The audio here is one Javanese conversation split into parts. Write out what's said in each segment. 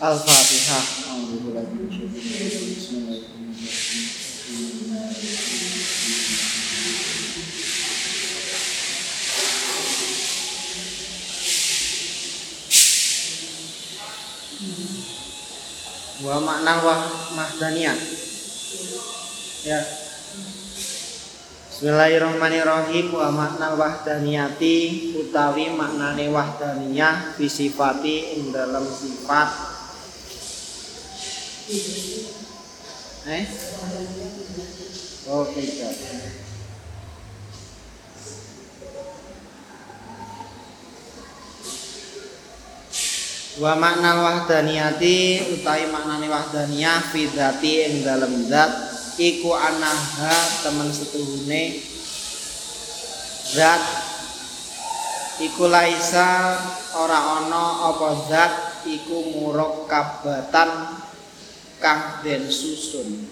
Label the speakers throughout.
Speaker 1: Al-Fatihah. Wa makna wah mahdaniyah. Ya. Bismillahirrahmanirrahim wa makna wahdaniyati utawi maknane wahdaniyah fi sifati ing dalam sifat Eh? Oh, tidak. Wa makna wahdaniyati utawi maknane wahdaniyah fi dzati ing dalem zat iku anaha temen setuhune zat iku laisa ora ana apa zat iku murakkabatan kang den susun.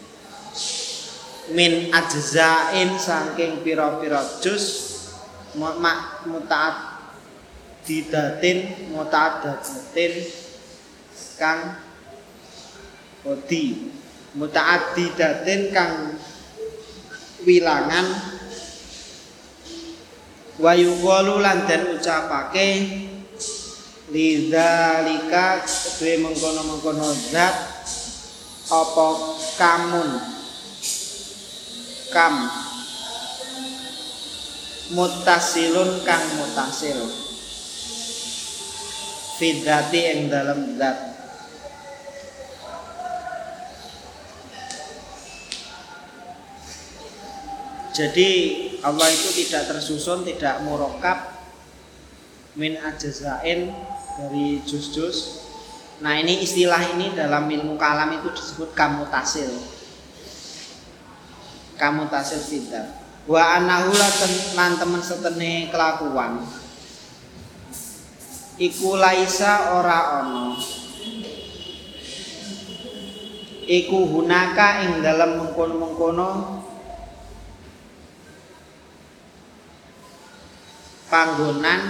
Speaker 1: Min ajzain saking pira-pira juz mak mutaat didatin mutaaddatin kang odi. Mutaaddidatin kang wilangan. Wa yuqalu lan den ucapake lidzalika duwe mengkono-mengkono zat apa kamun? Kam. Mutasilun kang mutasil. Fidrati yang dalam zat. Jadi Allah itu tidak tersusun tidak murokab min ajazain dari jus-jus nah ini istilah ini dalam ilmu kalam itu disebut kamutasil. Kamutasil fidrat wa anahu lan temen setene kelakuan. Iku laisa ora ana. Iku hunaka ing dalam mengkono-mengkono. Panggonan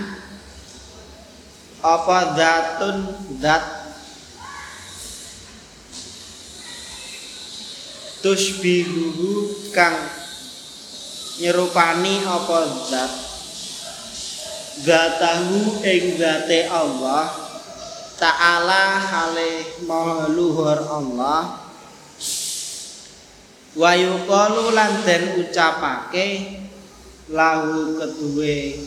Speaker 1: apa zatun zat tusbihuhu kang nyerupani apa zat? Zatahu ing zate Allah ta'ala hale maha luhur Allah wa yuqalu lan den ucapake lahu keduwe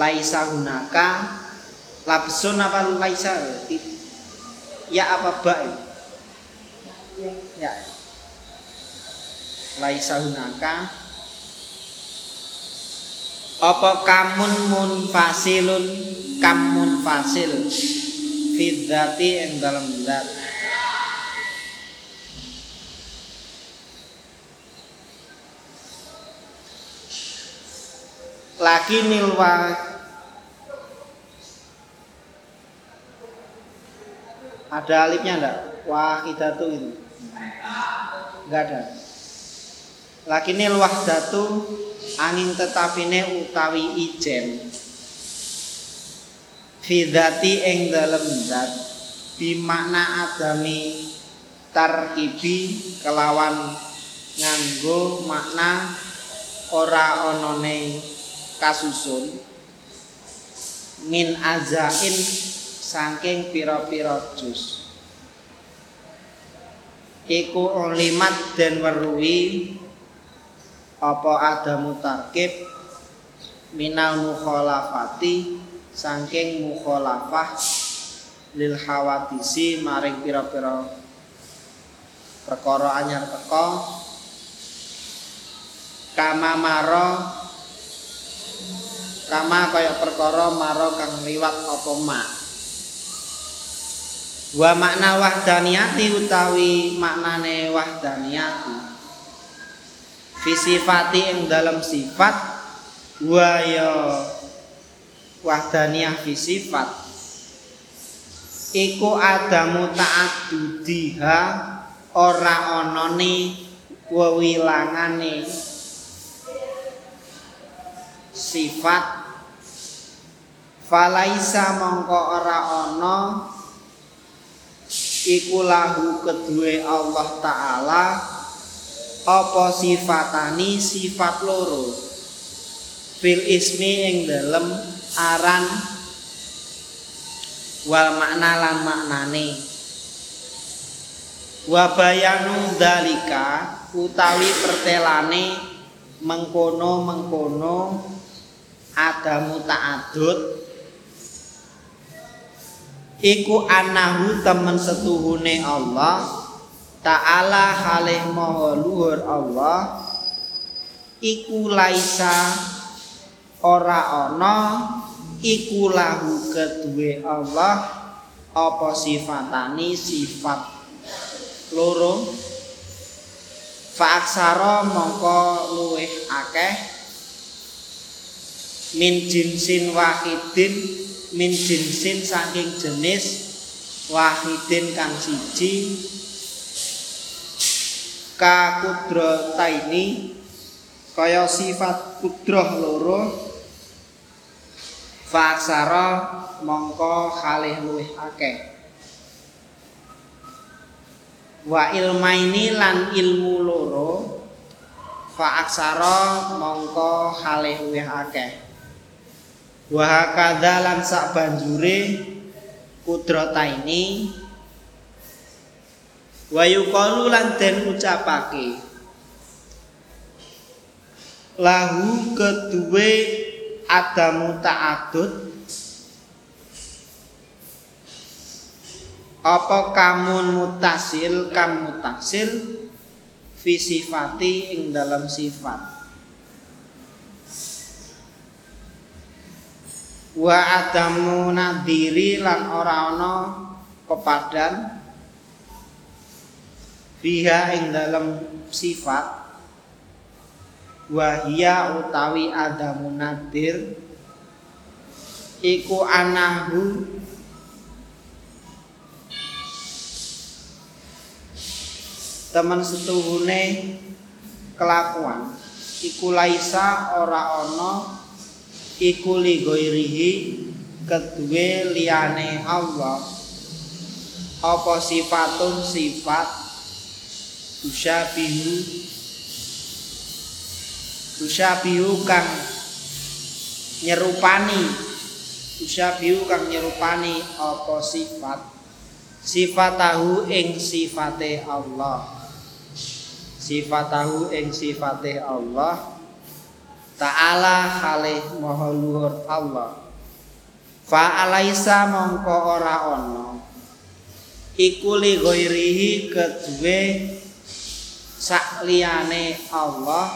Speaker 1: laisa hunaka lapsun apa laisa? Ya apa ba ya. Laisa hunaka. Apa kamun munfasilun kamun fasil? Fidzati ing dalam zat. Laki nilwa. Ada alifnya enggak wahidatu itu enggak ada. Laki nilwah datu angin tetapine utawi ijen. Fidati ing dalem zat bimakna adami tarkibi kelawan nganggo makna ora onone kasusun. Min azain saking pira-pira jus iku ulimat den weruhi apa ada mutarkib minal mukhalafati saking mukhalafah lil hawadisi maring pira-pira perkara anyar teka kama maro kama kaya perkara maro kang liwat apa mak wa makna wahdaniyati utawi maknane wahdaniyati. Fi sifati ing dalam sifat wa ya wahdaniyah fi sifat. Iku adamu ta'addudiha ora onone wewilangane. Falaisa mongko ora ana iku lahu kedue Allah taala apa sifatani sifat loro? Fil ismi ing dalem aran wal makna lan maknane. Wa bayanu dalika utawi pertelane mengkono-mengkono adamu ta'adud iku anahu temen setuhune Allah ta'ala halih maha luhur Allah iku laisa ora ana iku lahu kedue Allah apa sifatani sifat loro? Faaksara mongko luweh akeh min jinsin wahidin min jinsin saking jenis wahidin kang siji ka kudro taini kaya sifat kudroh loro faksara mongko halih luwih akeh. Wa ilmaini lan ilmu loro fa aksara mongko halih luwih akeh wa hakadha lan sak banjure kudrata ini wa yuqalu lan den ucapake lahu kedue adamu ta'adud. Apa kamun mutasil kam mutasil? Fi sifati ing dalam sifat wa adamu nadiri lan ora ana kepadan biha ing dalam sifat. Wahia utawi adamu nadir iku anahu teman setuhune kelakuan. Iku laisa ora ana iku li ghairihi kedue liyane Allah. Apa sifatun sifat? Usyabihu usyabihu kang nyerupani. Usyabihu kang nyerupani apa sifat? Sifat tahu ing sifate Allah. Sifat tahu ing sifate Allah Ta'ala halih maha luhur Allah. Fa alaisa mongko ora ono Iku li ghairihi kedue sak liyane Allah.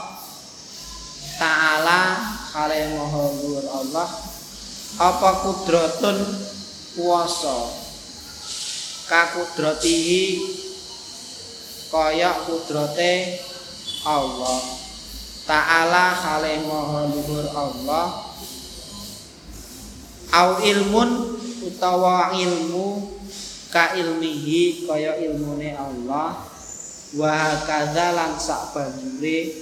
Speaker 1: Ta'ala halih maha luhur Allah. Apa kudratun kuasa? Kakudratihi Kaya kudrate Allah Ta'ala halih maha luhur Allah. Au ilmun utawa ilmu ka ilmihi kaya ilmune Allah. Wa kadza lan sak banjure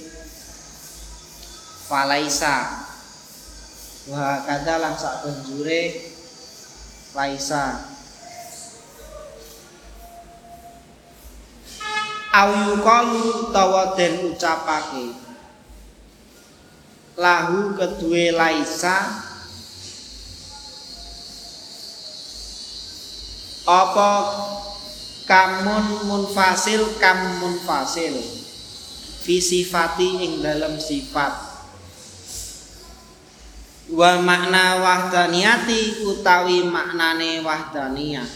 Speaker 1: falaisa. Wa kadza lan sak banjure laisa au yuqalu utawa den ucapake lahu kedue laisa. Apa kamun munfasil kam munfasil? Fi sifati ing dalam sifat. Wa makna wahdaniyati utawi maknane wahdaniyah.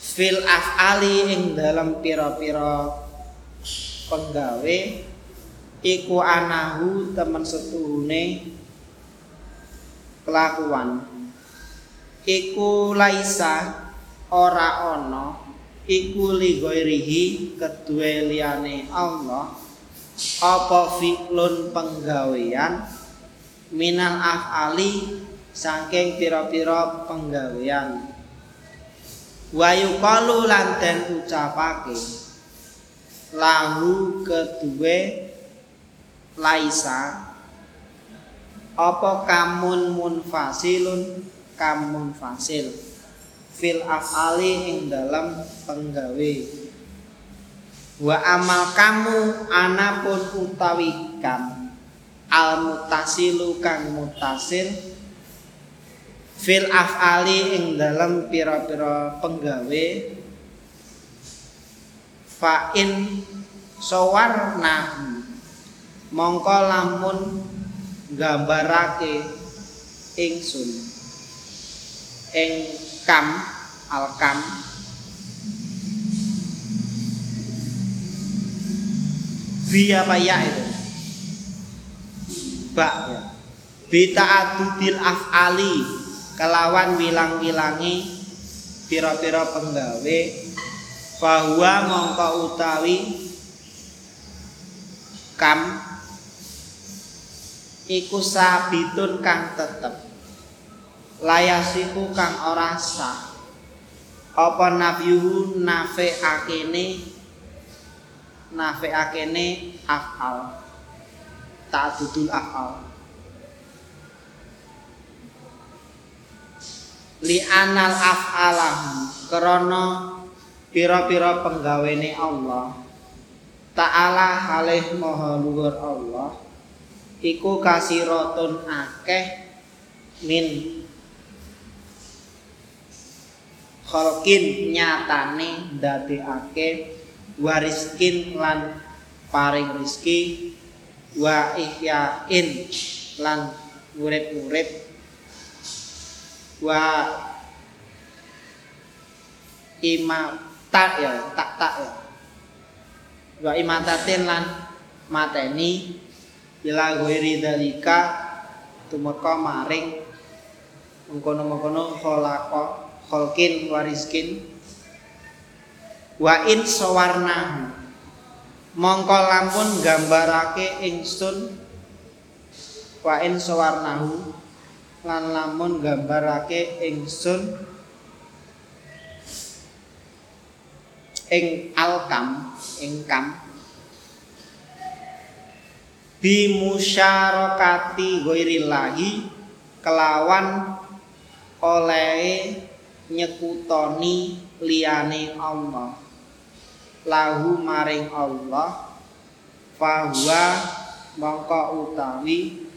Speaker 1: Fil af'ali ing dalam pira-pira penggawe iku anahu temen setuhune kelakuan. Iku laisa ora ana iku li ghairihi kedue liyane Allah. Apa fi'lun penggawean? Minal af'ali saking pira-pira penggawean. Wa yuqalu lan den ucapake lahu kedue laisa. Apa kamun munfasilun kamun fasil. Fil afali ing dalam penggawe. Wa amal kamu anapun utawi kam. Al mutasilu kang mutasil. Fil afali ing dalam pira-pira penggawe. Fa in sawarnahu mongko lamun gambarake ingsun ing kam al kam bi apa ya itu? Bak ya. Bita adudil afali kelawan wilang-wilangi pira-pira penggawe bahwa mongko utawi kam iku sabitun kang tetep. Layasiku kang ora sah. Apa nafyuhu nafe akene nafi'akene af'al ta'dudul af'al. Li anal af'alahu krana pira-pira penggawene Allah ta'ala halih maha luhur Allah iku kasiratun akeh min khalqin nyatane ndadekake wariskin lan paring rizki wa ihyain lan urip-urip wa imata ya tak tak ya. Wa imatatin lan mateni ila ghairi dalika tumeka maring mengkono-mengkono khalaqa khalqin wariskin. Wa in sawarnahu. Mongko lampun gambarake ingsun wa in sawarnahu lan lamun gambarake ingsun ing alkam ingkam bi musyarakati ghairillahi kelawan oleh nyekutoni liyane Allah. Lahu maring Allah fahuwa mongko utawi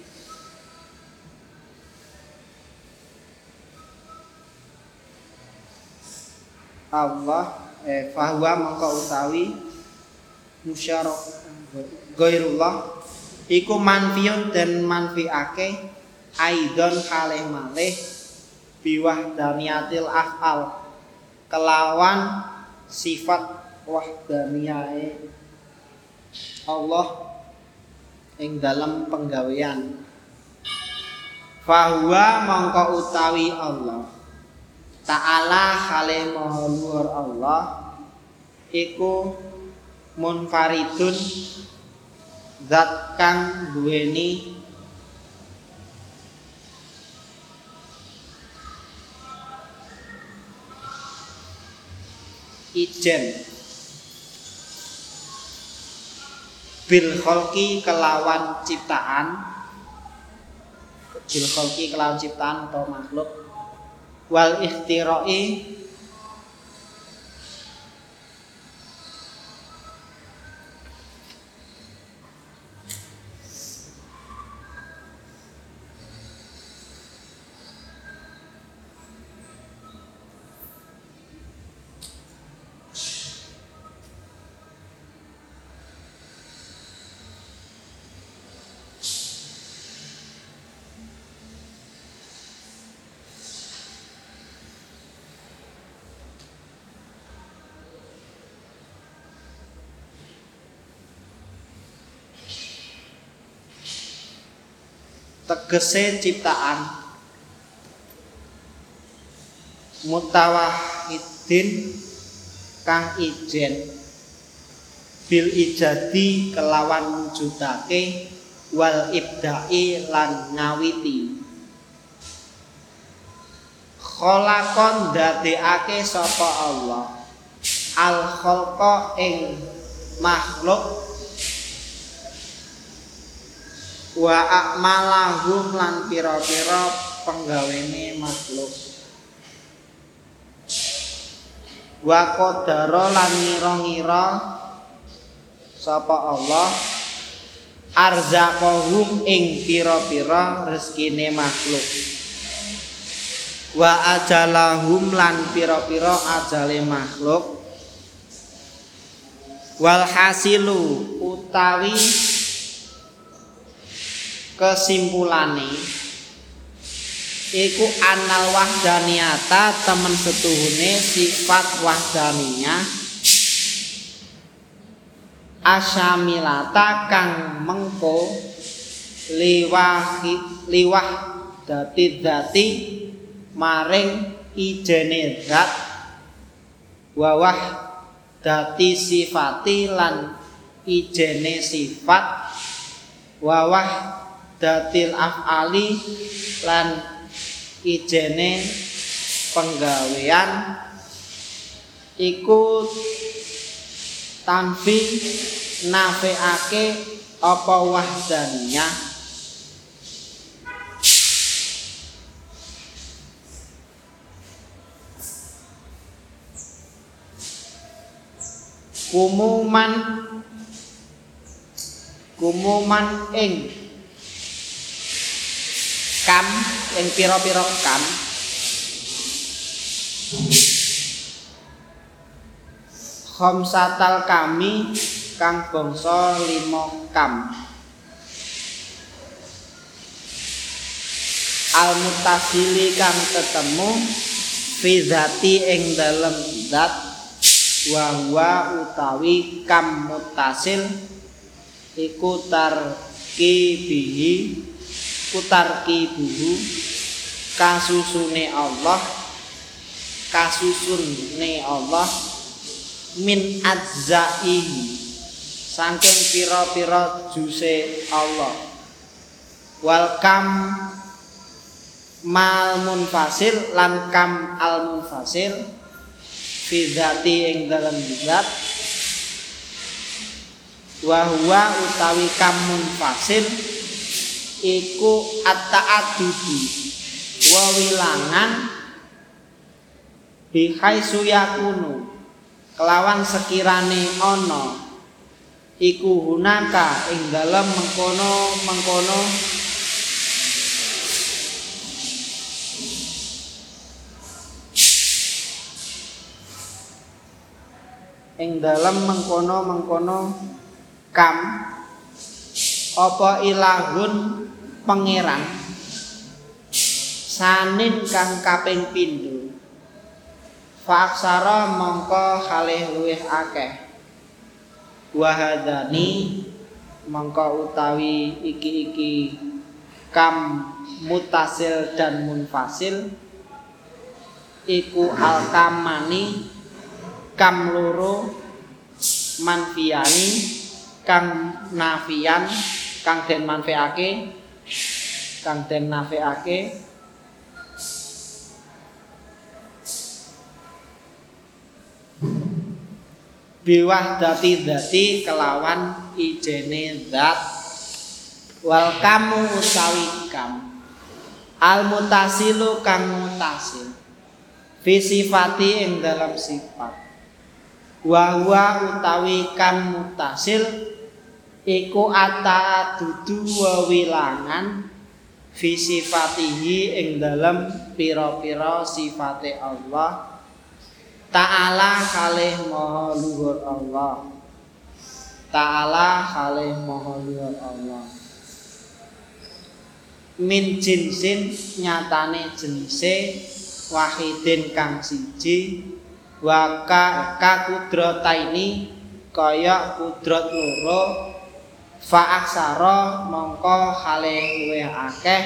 Speaker 1: Allah eh fahuwa mongko utawi musyarak gairullah iku manfiun dan manfiake aidon kalih malih biwah daniatil afal. Kelawan sifat wahdaniyae Allah ing dalam penggawean. Fahuwa mongko utawi Allah. Ta'ala khale maha luhur Allah. Iku munfaridun zat kang duweni ijen. Bil kholki kelawan ciptaan. Bil kholki kelawan ciptaan atau makhluk. Wal ikhtiroi tegese ciptaan mutawahidin kang ijen. Bil ijadi kelawan wujudake wal ibdai lan ngawiti. Kholakon dadekake sapa Allah. Al khalqa ing makhluk wa akmalahum lan pira-pira penggawene makhluk wa qadara lan ngira-ngira sapa Allah arzaqahum ing pira-pira rezekine makhluk wa ajalahum lan pira-pira ajale makhluk wal hasilu utawi kesimpulane iku anal wahdaniyata temen setuhune sifat wahdaniyah asyamilata kang mengko liwah liwah dati dati maring ijene zat wawah dati sifati lan ijene sifat wawah datil af'ali lan ijene penggawean iku tanfi nafeake apa wahdaniyah. Kumuman kumuman ing kam yang piro-piro kam. Khomsatal kami kang bangsa limo kam. Al mutasili kang ketemu Fizati ing dalem zat Wahwa utawi kam mutasil Iku tarkibihi kutarki buhu kasusune Allah kasusune Allah min adzaihi saking pira-pira juse Allah. Wal kam mal munfasil lan kam al munfasil fi dzati ing dalam zat wa huwa utawi kam munfasil iku at-ta'addudu wa wilangan bihaitsu yakunu kelawan sekirane ana iku hunaka ing dalem mengkono-mengkono. Ing dalem mengkono-mengkono. Kam apa ilahun pangeran. Sanin kang kaping pindho. Faksara mongko kalih luwih akeh. Wahadani mongko utawi iki-iki kam mutasil dan munfasil. Iku alkamani kam loro manfiani kang nafian kang den manfaake kang den nafeake biwah dati dati kelawan ijene wal kamu utawi kam al mutasilu kang mutasil. Fi sifati ing dalam sifat. Wa utawi kam mutasil iku ata dudu wewilangan fi sifatihi ing dalem pira-pira sifate Allah taala kalih maha luhur Allah. Taala kalih maha luhur Allah. Min jinsin nyatane jenise wahidin kang siji wa ka kudrataini kaya kudrat loro fa'aksara mongko hale luwih akeh.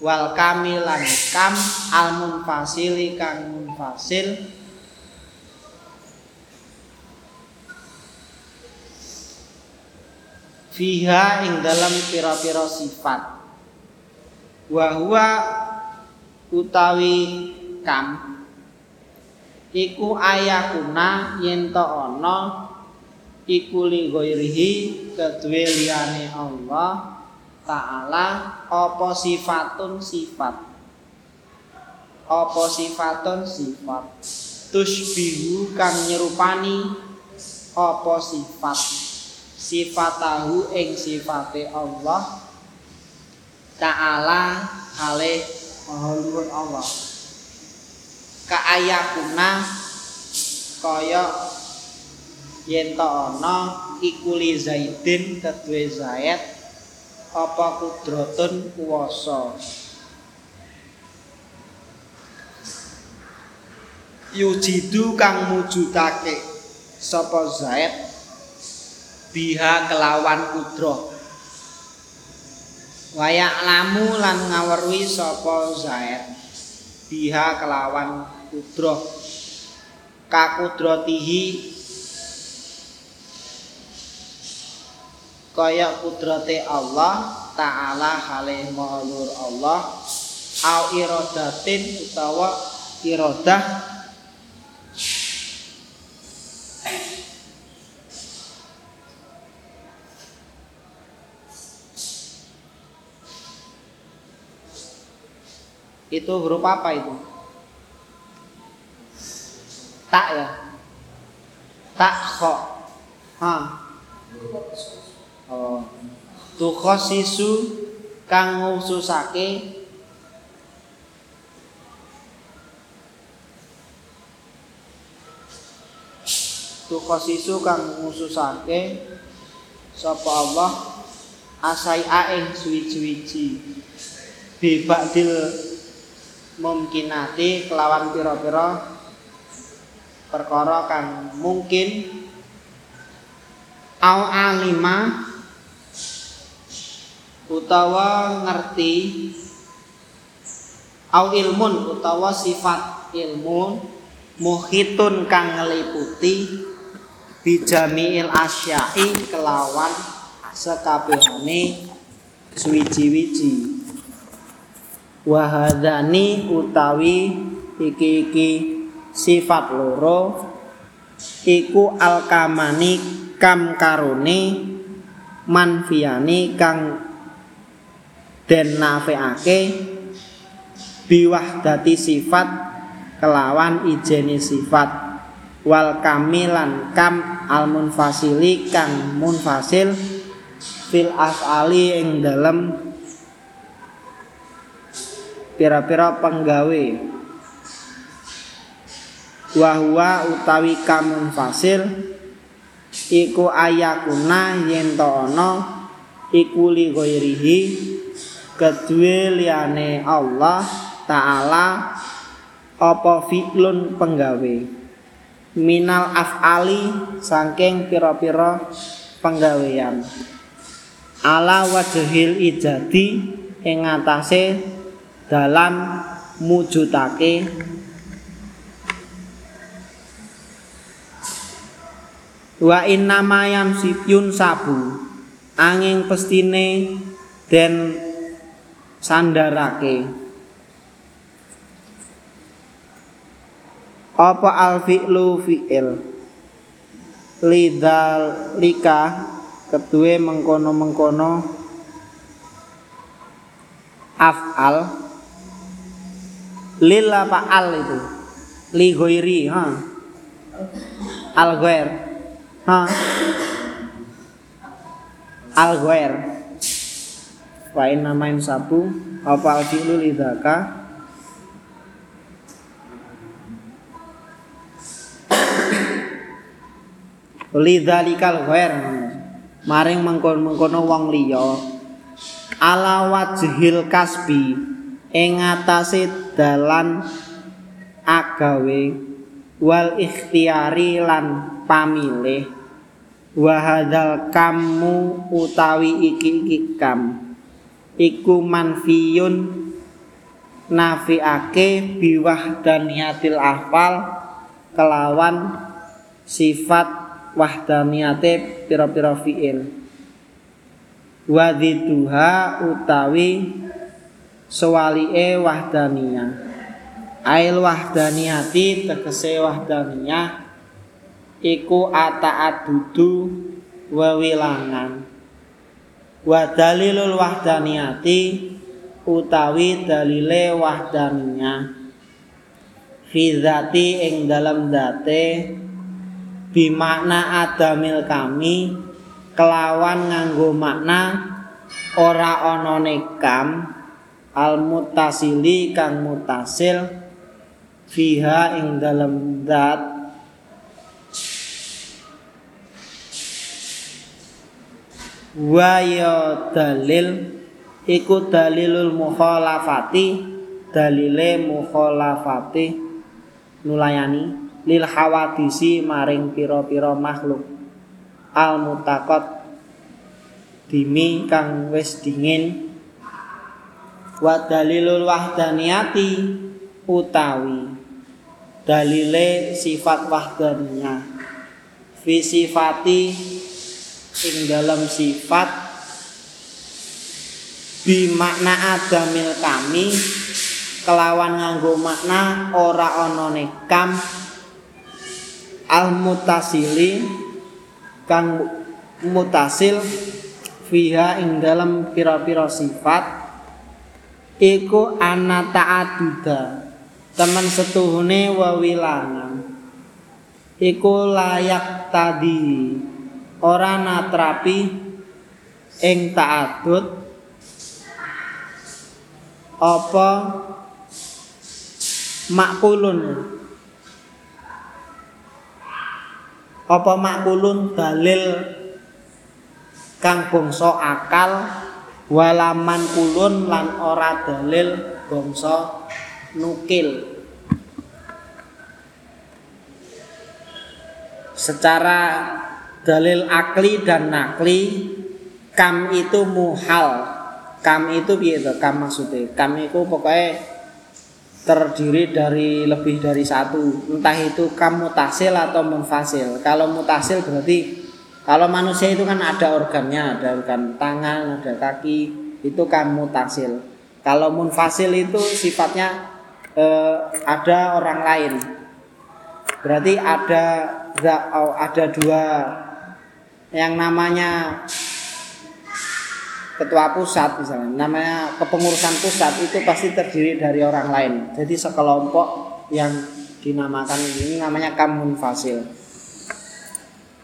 Speaker 1: Wal kamilan kam al munfasili kang munfasil. Fiha ing dalam pira-pira sifat. Wa huwa utawi kam. Iku ayakuna yen ana iku li ghairihi kedue liyane Allah taala apa sifatun sifat? Apa sifatun sifat? Tusbihu kang nyerupani apa sifat? Sifatahu ing sifate Allah taala hale maha Allah. Kaayakuna kaya yen ta ana iku li zaidin kedue zaid apa kudratun kuwasa? Yujidu kang mujudake sapa zaid? Biha kelawan kudro wayak lamu lan ngawerwi sapa zaid? Biha kelawan kudro kakudrotihi kaya kudrate Allah taala halih mahlur Allah au iradatin utawa iradah itu huruf apa itu? Tak ya? Tak kok. Ha. Tukhasisu kang ngususake Tukhasisu kang ngususake sapa Allah asai aing suwi-suwi bebakdil mungkinati kelawan pira-pira perkara kang mungkin. Au alima utawa ngerti au ilmun utawa sifat ilmu muhitun kang ngeliputi bijamiil asyai kelawan sekabehane suwiji-wiji. Wahadani utawi iki-iki sifat loro iku alkamani kam karone manfiani kang den nafeake biwahdati sifat kelawan ijeni sifat. Wal kamilan kam al munfasili kang munfasil fil afali ing dalem pira-pira penggawe. Wahwa utawi kam munfasil iku ayakuna yen to ana iku li kedue liyane Allah taala apa fi'lun penggawe? Minal af'ali saking pira-pira penggawean. Ala wajhil ijadi ing ngatasé dalam mujudake. Wa inna mayam sipyun sabu angin pestine den sandarake. Apa al fi'lu fi'il? Lidzalika kedue mengkono-mengkono. Af'al. Lil apa al itu? Li ghairi ha? Al ghair ha? Al ghair wa inna main sabu apa al fi'lu lidzaka lidzalikal ghair maring mengkon-mengkono wong liya. Ala wajhil kasbi ing ngatasé dalan agawe wal ikhtiyari lan pamilih. Wa hadzal kamu utawi iki iki kam iku manfiyun. Nafiake biwahdaniyatil ahwal kelawan sifat wahdaniyate pira-pira fiil. Wadituha utawi sewalike wahdaniyah. Ail wahdaniyati tegese wahdaniyah iku ata'adudu wewilangan wa dalilul wahdaniyati utawi dalile wahdaniyah fi zati ing dalam date bimakna adamil kami kelawan nganggo makna ora ana nekam al mutasili kang mutasil fiha ing dalam zat wa ya dalil iku dalilul mukhalafati dalile mukhalafati nulayani lil hawadisi maring pira-pira makhluk. Al mutaqat dimi kang wis dingin. Wa dalilul wahdaniyati utawi dalile sifat wahdaniyah. Fi sifati ing dalam sifat bi makna adamil kami kelawan nganggo makna ora ana nekam al mutasili kang mutasil fiha ing dalam pira-pira sifat iku ana ta'aduda teman setuhune wewilangan iku layak tadi ora natrapi ing ta'adud apa makulun apa makulun dalil kang bangsa akal walaman kulun lan ora dalil bangsa nukil? Secara dalil akli dan nakli kam itu muhal. Kam itu piye to? Kam maksudnya? Kam itu pokoknya terdiri dari lebih dari satu. Entah itu kam mutasil atau munfasil. Kalau mutasil berarti kalau manusia itu kan ada organnya ada organ tangan ada kaki itu kam mutasil. Kalau munfasil itu sifatnya eh, ada orang lain. Berarti ada ada dua yang namanya ketua pusat misalnya namanya kepengurusan pusat itu pasti terdiri dari orang lain. Jadi sekelompok yang dinamakan ini namanya kamun fasil.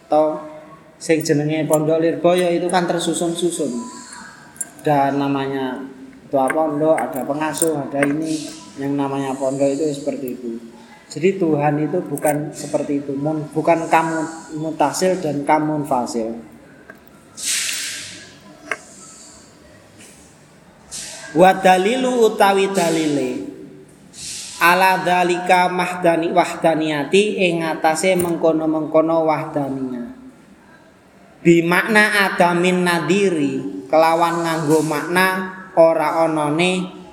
Speaker 1: Atau sing jenenge pondok lirboyo itu kan tersusun-susun. Dan namanya ketua pondok ada pengasuh ada ini. Yang namanya pondok itu seperti itu jadi Tuhan itu bukan seperti itu, bukan kamu mutasil dan kamu fasil. Wa dalilu utawi dalile ala dalika mahdani wahdaniyati ing atase mengkono-mengkono wahdaniyah. Bi makna adamin nadiri kelawan nganggo makna ora onone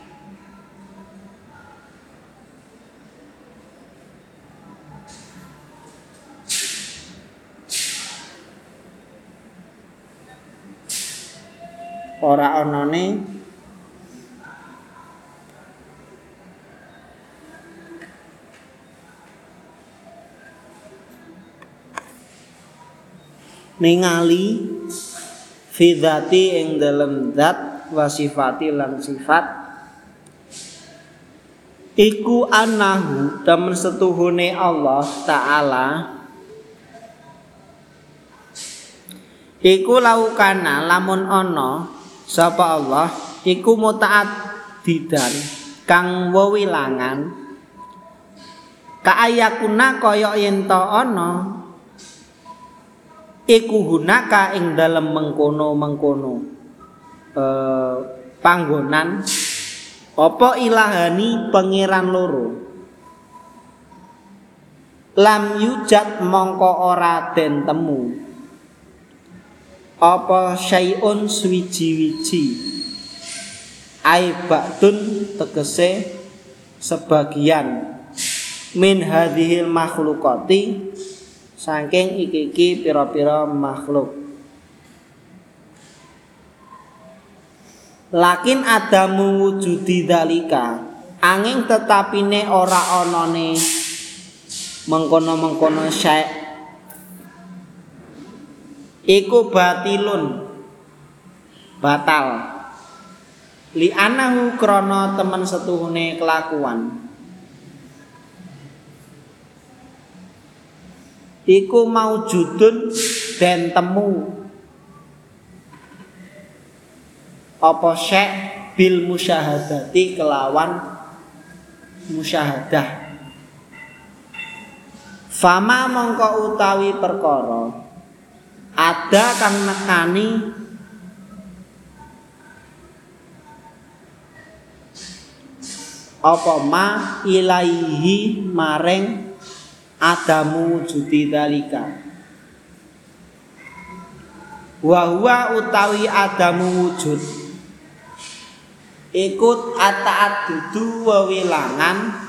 Speaker 1: ora anane ningali fi dzati ing dalem zat wa sifati lan sifat. Iku anahu temen setuhune Allah taala. Iku laukana lamun ana sapa Allah iku mutaat didan kang wewilangan. Kaayakuna kaya yen to ana iku hunaka ing dalem mengkono-mengkono eh panggonan. Apa ilahani pangeran loro? Lam yujat mongko ora den temu apa syai'un swiji-wiji ai ba'dun tegese sebagian. Min hadhil makhlukati saking iki-iki pira-pira makhluk. Lakin ada mewujudi dalika angin tetapine ora onone mengkono-mengkono syai' iku batilun. Batal. Li anahu krana temen setuhune kelakuan. Iku maujudun dan temu. Apa syek bil musyahadati kelawan musyahadah? Fama mongko utawi perkara ada kang nekani. Apa ma ilaihi maring adamu wujudi dalika wa huwa utawi adamu wujud. Ikut ataat dudu wewilangan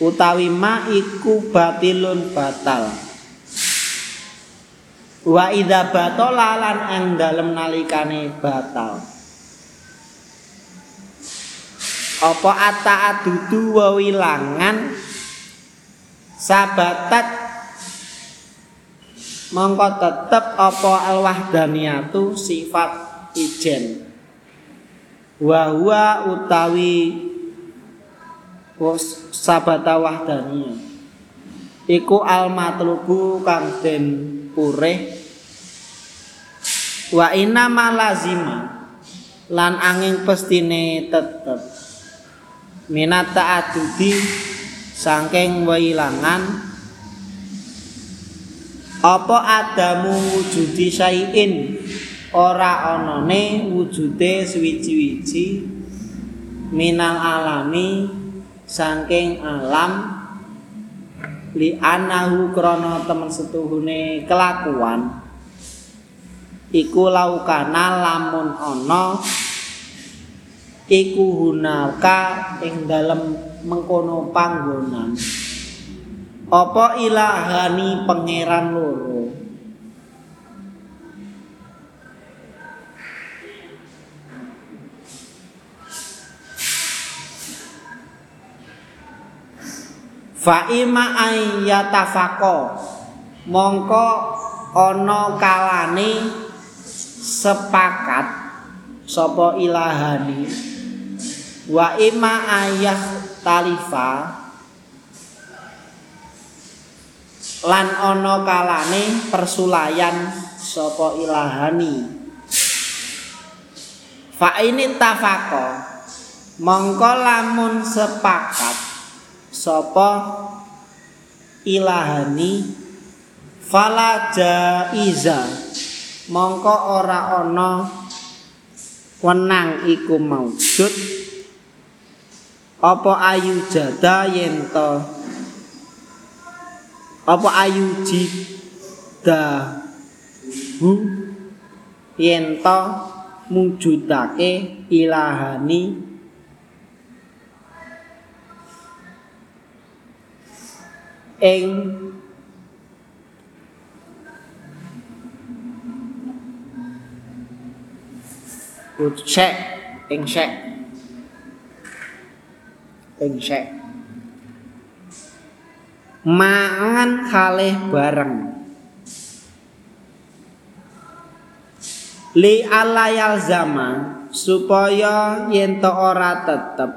Speaker 1: utawi ma iku batilun batal. Wa idza batala lan ing dalem nalikane batal. Apa ataat dudu wewilangan? Sabatat mongko tetep apa al wahdaniyatu sifat ijen. Wa huwa utawi sabata wahdaniyah iku al matlubu kang den purih. Wa inna malazima lan angin pestine tetep. Minat ta'adudi saking wilangan apa adamu wujudi syai'in? Ora onone wujude swiji-wiji minal alami saking alam li anahu krana temen setuhune kelakuan iku laukana lamun ana iku hunaka ing dalem mengkono panggonan. Apa ilahani pangeran loro fa ima ayatafaqo mongko ana kalane sepakat sapa ilahani wa ima ayah talifa lan ana kalane persulayan sapa ilahani fa ini tafaqo mongko lamun sepakat sapa ilahani? Fala jaiza. Mongko ora ana wenang iku maujud. Apa ayu jada yen to? Apa ayu jida hu yen to mujudake ilahani ing Ucek, ing syek, ing syek mangan kalih bareng. Li alayal zaman supaya yen ora tetep.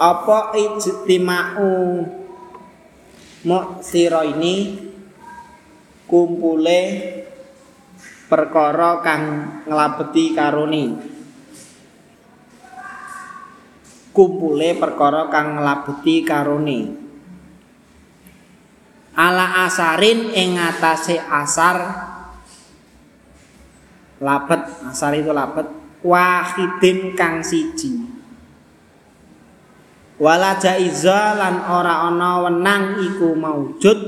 Speaker 1: Apa ijtimau muksira ini kumpule perkara kang nglabeti karone. Kumpule perkara kang nglabuti karone. Ala asarin ing ngatasé asar labet. Asar itu labet. Wahidin kang siji wala jaiza lan ora ana wenang iku maujud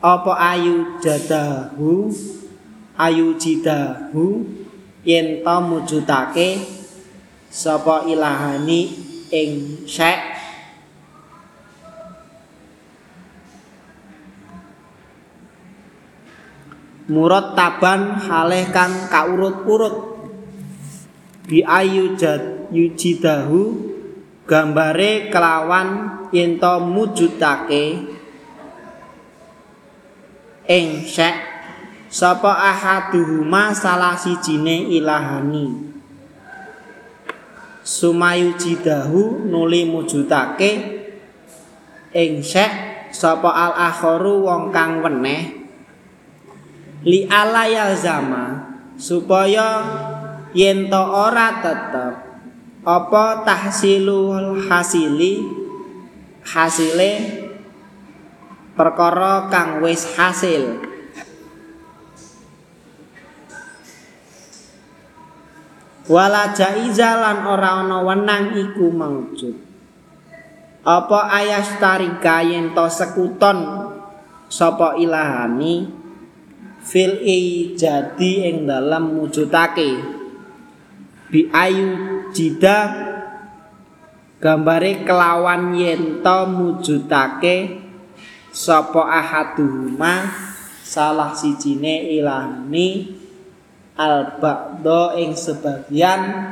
Speaker 1: apa ayu jadahu ayu jidahu? Yen to mujudake sapa ilahani ing syek? Murad taban haleh kang kaurut-urut. Bi ayu jad yujidahu gambare kelawan yen to mujudake ing syek sapa ahaduhuma salah sijine ilahani. Sumayu jidahu nuli mujudake ing syek sapa al akharu wong kang weneh. Li ala zama supaya yen to ora tetep apa tahsilul hasili? Hasile perkara kang wis hasil. Wala jaiza lan ora ana wenang iku maujud. Apa ayas tarika yen to sekuton sapa ilahani? Fil jadi ing dalam mujudake. Bi ayu jida gambare kelawan yen to mujudake sapa ahaduhuma salah sijine ilahni al ba'do ing sebagian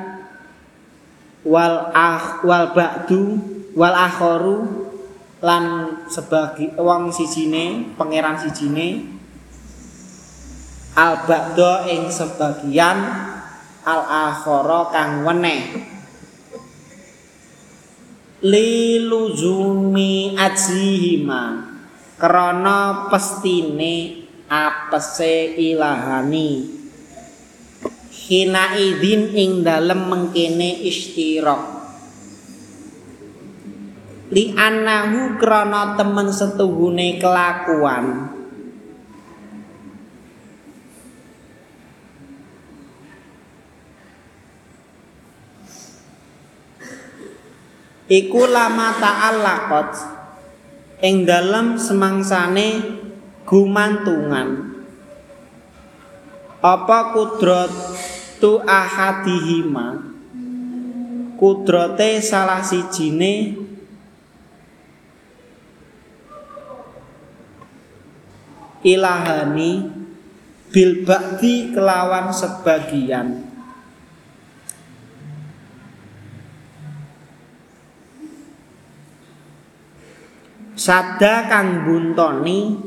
Speaker 1: wal ah wal ba'du wal akharu lan sebagi wong sijine pangeran sijine al ba'do ing sebagian al akhara kang weneh. Liluzumi ajihima krana pestine apese ilahani. Hina idin ing dalem mengkene istirak li anahu krana temen setuhune kelakuan iku lama ta'allaqat ing dalem semangsane gumantungan. Apa kudrat tu ahadihima? Kudrate salah sijine ilahani bil ba'di kelawan sebagian sada kang buntoni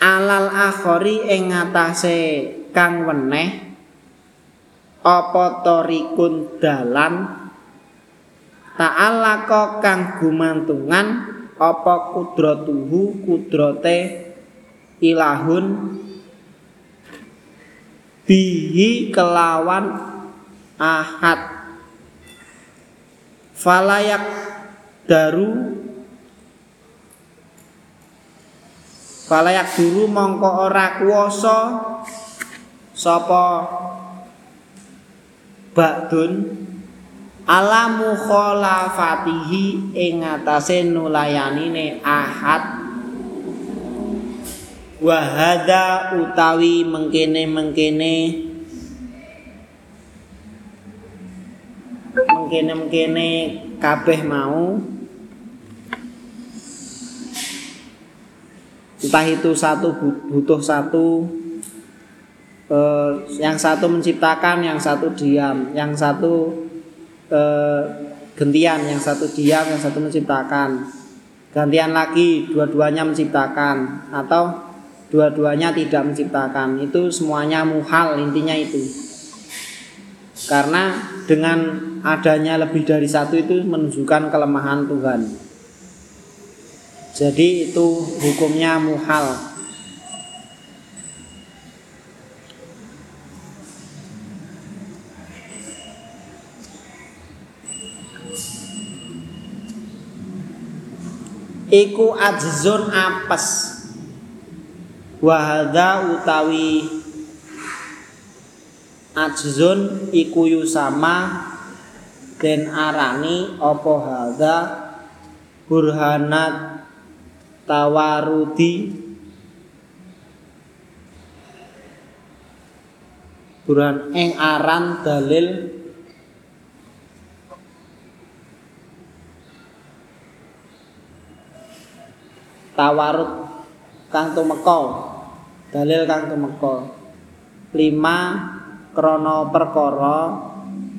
Speaker 1: alal akhori ing ngatasé kang weneh apa tarikun dalan? Ta'allaka kang gumantungan apa kudratuhu kudrate ilahun? Bihi kelawan ahad. Falayak daru Falayak duru mongko ora kuwasa sapa Ba'dun ala mukhalafatihi ing atase nulayanine ahad. Wa utawi mengkene-mengkene mengkene-mengkene kabeh mau entah itu satu butuh satu eh, yang satu menciptakan yang satu diam yang satu eh, gentian yang satu diam yang satu menciptakan. Gantian lagi dua-duanya menciptakan atau dua-duanya tidak menciptakan. Itu semuanya muhal intinya itu. Karena dengan adanya lebih dari satu itu menunjukkan kelemahan Tuhan jadi itu hukumnya muhal. Iku ajzun apes Wahada utawi Ajzun iku yusama Den arani Opo hadha Burhanat tawarudi. Quran ing aran dalil. Tawarut kang tumeka. Dalil kang tumeka. Lima krana perkara.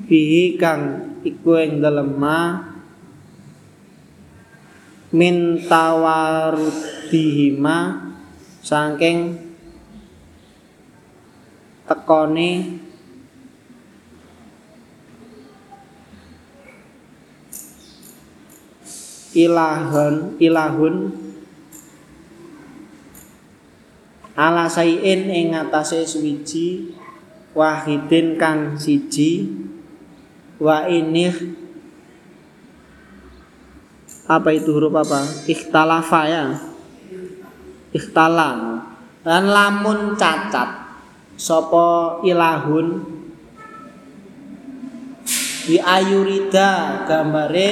Speaker 1: Bihi kang iku ing dalem min tawarudihima saking tekone ilahun ilahun ala sayin ing ngatasé suwiji wahidin kang siji wa inih apa itu huruf apa? Ikhtalafa ya. Ikhtala. Dan lamun cacat sapa ilahun? Di ayurida gambare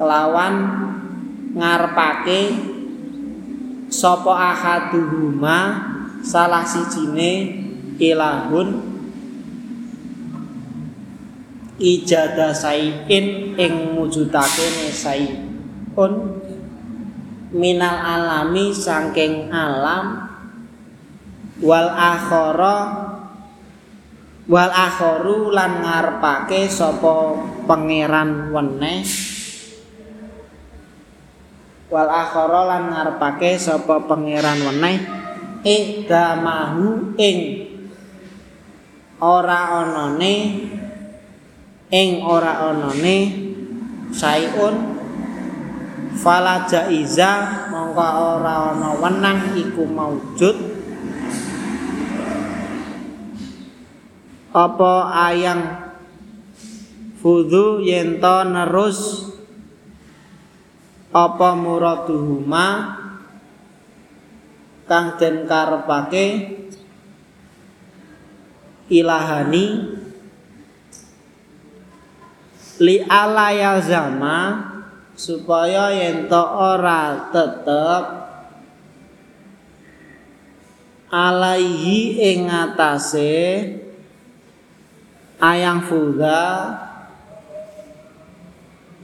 Speaker 1: kelawan ngarepake sapa ahaduhuma salah sijine ilahun. Ijada sayin ing mujudake un minal alami saking alam wal akhara wal akharu lan ngarepake sapa pangeran weneh. Wal akhara lan ngarepake sapa pangeran weneh. Idamahu ing ora anane ing ora anane saiun fala jaiza mongko ora ana wenang iku maujud. Apa ayang fudu yento nerus? Apa muraduhuma? Kang den karepake? Ilahani? Li alaya zama supaya yen ora tetep alaihi ing atase ayang fuga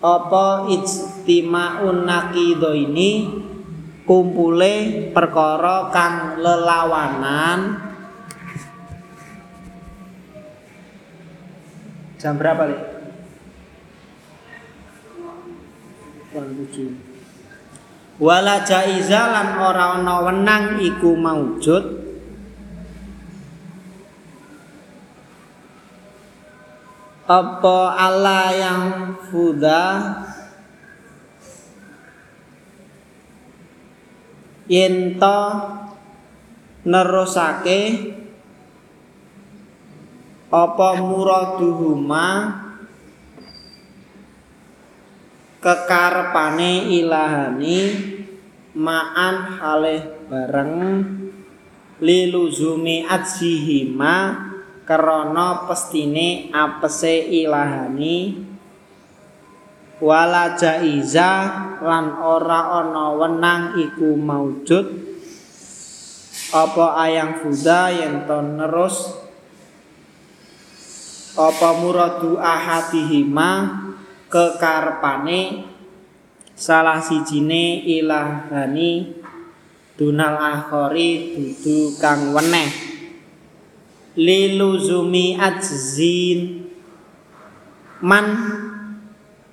Speaker 1: apa ijtima'un naqido ini kumpule perkara kang lelawanan jam berapa li? Wala jaiza lan ora ana wenang iku maujud. Apa Allah yang fuda yento nerusake apa muraduhuma kekarepane ilahani ma'an halih bareng liluzumi adzihima krana pestine apese ilahani wala jaiza lan ora ana wenang iku maujud. Apa ayang fuda yen to nerus? Apa muradu ahadihima kekarepane salah sijine ilahani dunal akhari dudu kang weneh. Liluzumi adzin man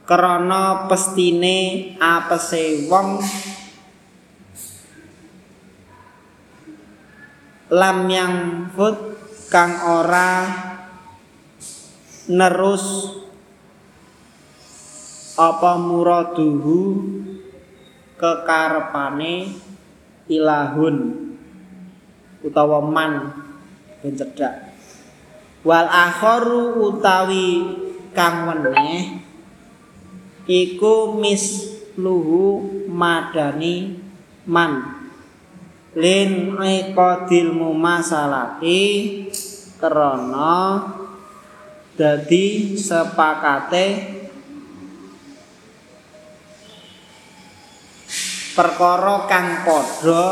Speaker 1: krana pestine apese wong lam yang fut kang ora nerus apa muraduhu kekarepane ilahun utawa man ben cedhak? Wal akharu utawi kang weneh iku misluhu madani man. Lin iqadil mumasalati krana dadi sepakate perkara kang padha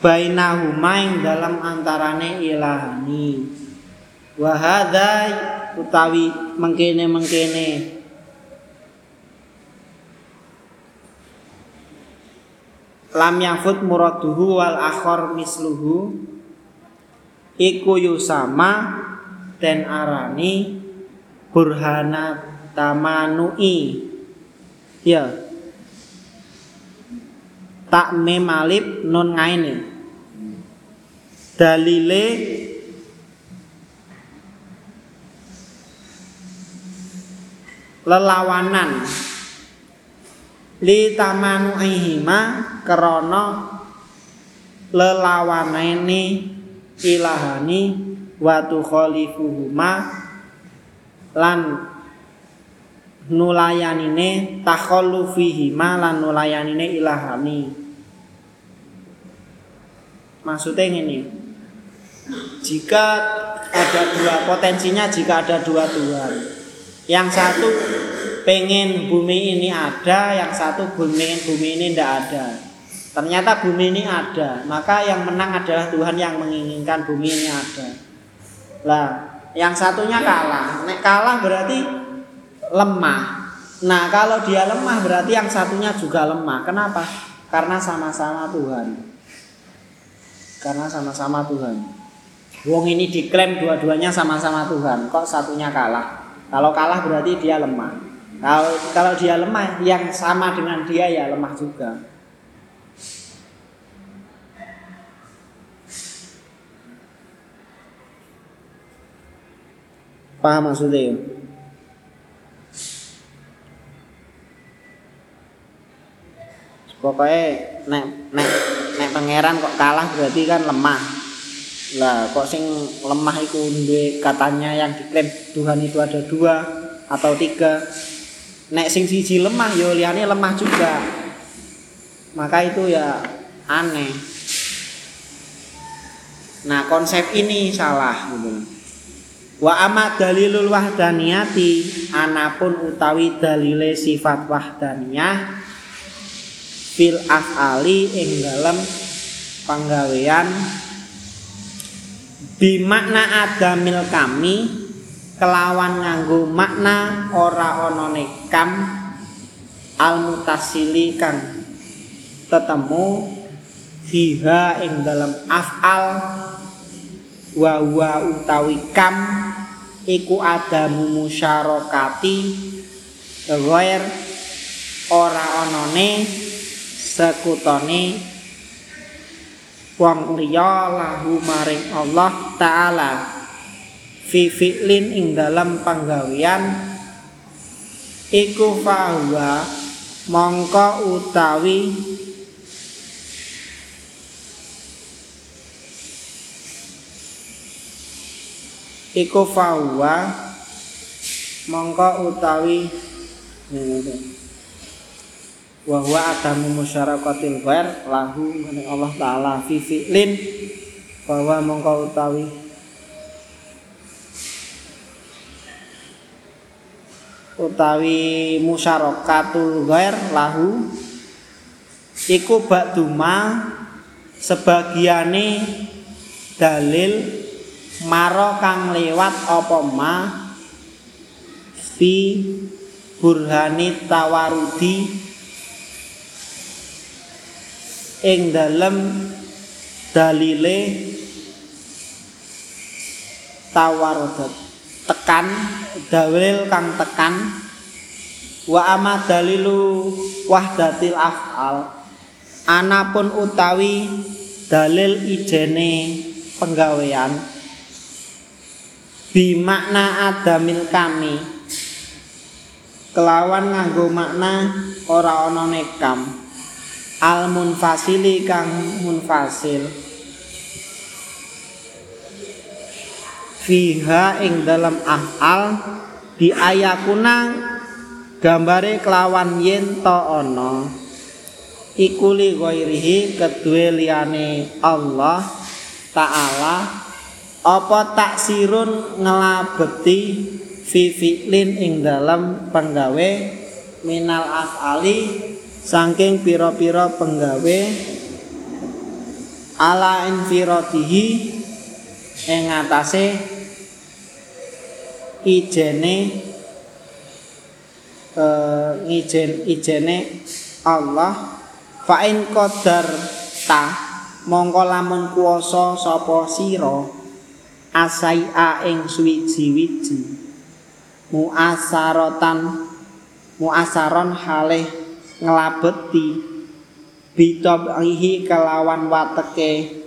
Speaker 1: bainahuma ing dalam antarane ilahani wa hadza utawi mengkene-mengkene. Lam yafut muraduhu wal akhar misluhu iku yusama den arani burhana tamanui ya. Tak mim alif nun ngaine dalile lelawanan. Li tamanu ihima krana lelawanane ilahani wa tukhalifuhuma lan nulayanine takhallufihima lan nulayanine ilahani maksudnya ini jika ada dua potensinya jika ada dua Tuhan yang satu pengen bumi ini ada, yang satu pengen bumi ini tidak ada. Ternyata bumi ini ada, maka yang menang adalah Tuhan yang menginginkan bumi ini ada. Lah, yang satunya kalah. Nek kalah berarti lemah. Nah, kalau dia lemah berarti yang satunya juga lemah. Kenapa? Karena sama-sama Tuhan. Karena sama-sama Tuhan. Wong ini diklaim dua-duanya sama-sama Tuhan, kok satunya kalah? Kalau kalah berarti dia lemah. Kalau kalau dia lemah, yang sama dengan dia ya lemah juga. Paham maksudnya? Pokoknya nek nek nek pangeran kok kalah berarti kan lemah. Lah kok sing lemah itu katanya yang diklaim Tuhan itu ada dua atau tiga. Nek sing siji lemah yo liyane lemah juga. Maka itu ya aneh. Nah konsep ini salah gitu. Wa amat dalilul wahdaniyati anapun utawi dalile sifat wahdaniyah fil afali ing dalam penggawean bimakna adamil kami kelawan nganggo makna ora ana nekam al mutasili kang tetemu fiha ing dalam afal wa wa utawi kam iku ada musyarakati ghair ora anane sekutone wong liya lahu maring Allah taala fi fi'lin ing dalam panggawian iku fahuwa mongko utawi iku fahuwa mongko utawi wa huwa adamu musyarakatil ghair lahu Allah taala fi fi'lin bahwa mongko utawi utawi musyarakatul ghair lahu iku ba'duma sebagiane dalil maro kang lewat apa ma fi burhani tawarudi ing dalem dalile tawarudat tekan dalil kang tekan. Wa ama dalilu wahdatil afal. Anapun utawi dalil ijene penggawean. Bi makna adamil kami. Kelawan nganggo makna ora ana nekam al munfasili kang munfasil. Fiha ing dalam afal di ayakuna gambare kelawan yen to ana. Iku li ghairihi kedue liyane Allah taala. Apa taksirun ngelabeti fi fi'lin ing dalam penggawe minal afali saking pira-pira penggawe ala infiradihi ing atase ijene uh, ijen ijene Allah fa in qadar ta mongko lamun kuasa sapa sira asai a ing suwiji-wiji muasaratan muasaron halih ngelabeti bitabihi kelawan wateke.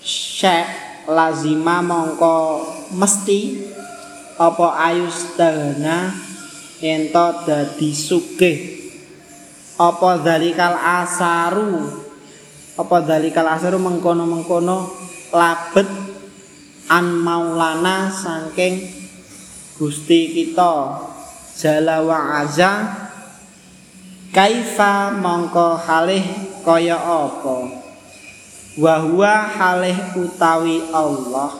Speaker 1: Syek lazima mongko mesti apa ayus dana ento dadi sugih. Apa dalikal asaru? Apa dalikal asaru mengkono-mengkono labet an maulana saking Gusti kita. Jala wa azza kaifa mongko halih kaya apa? Wa huwa halih utawi Allah.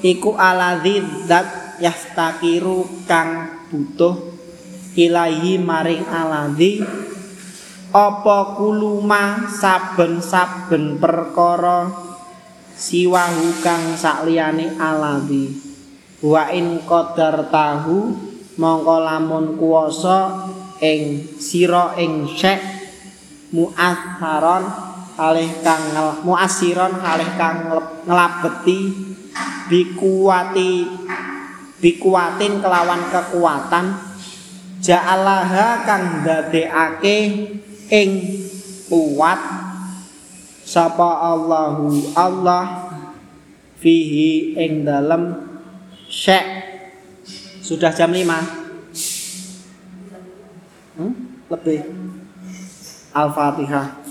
Speaker 1: Iku aladzi zat yastakiru kang butuh ilahi maring aladzi apa kuluma saben-saben perkara siwahu kang sakliyane aladzi wa in qadar tahu mongko lamun kuwasa ing sira ing syek muatharon kalih kang muasiron kalih kang nglabeti bikuwati bikuwatin kelawan kekuatan. Ja'alaha kang ndadekake ing kuat sapa Allahu Allah fihi ing dalem syek sudah jam 5 hmm? lebih Al-Fatihah